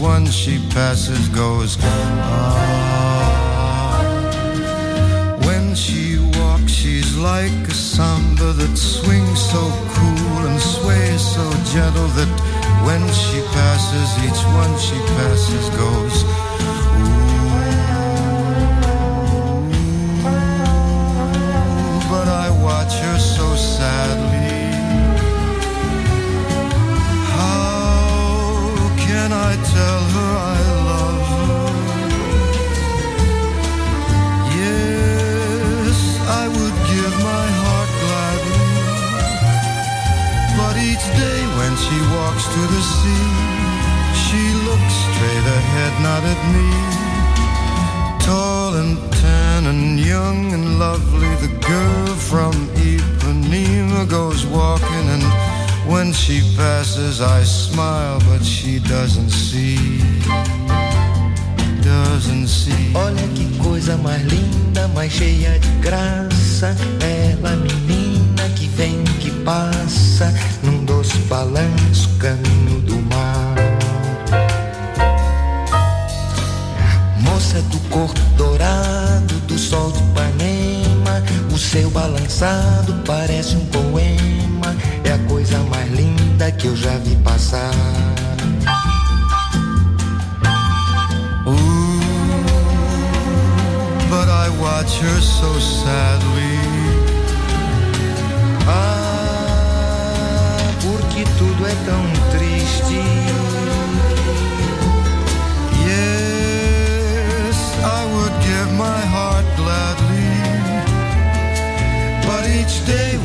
One she passes goes. Ah. When she walks, she's like a samba that swings so cool and sways so gentle that when she passes, each one she passes goes.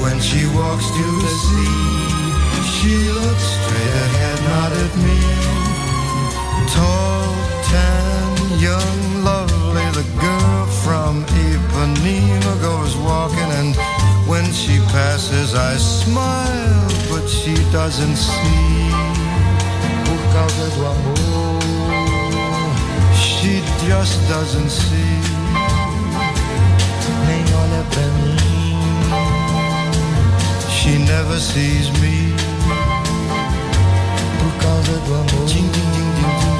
When she walks to the sea, she looks straight ahead, not at me. Tall, tan, young, lovely, the girl from Ipanema goes walking, and when she passes, I smile, but she doesn't see. Por causa do amor, She just doesn't see. nem olha. She never sees me. Por causa do amor. Ding, ding, ding, ding, ding,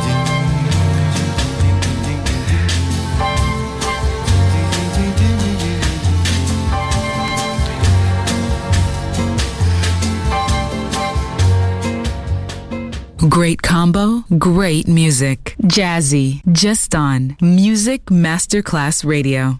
ding. Great combo, great music. Jazzy, just on Music Masterclass Radio.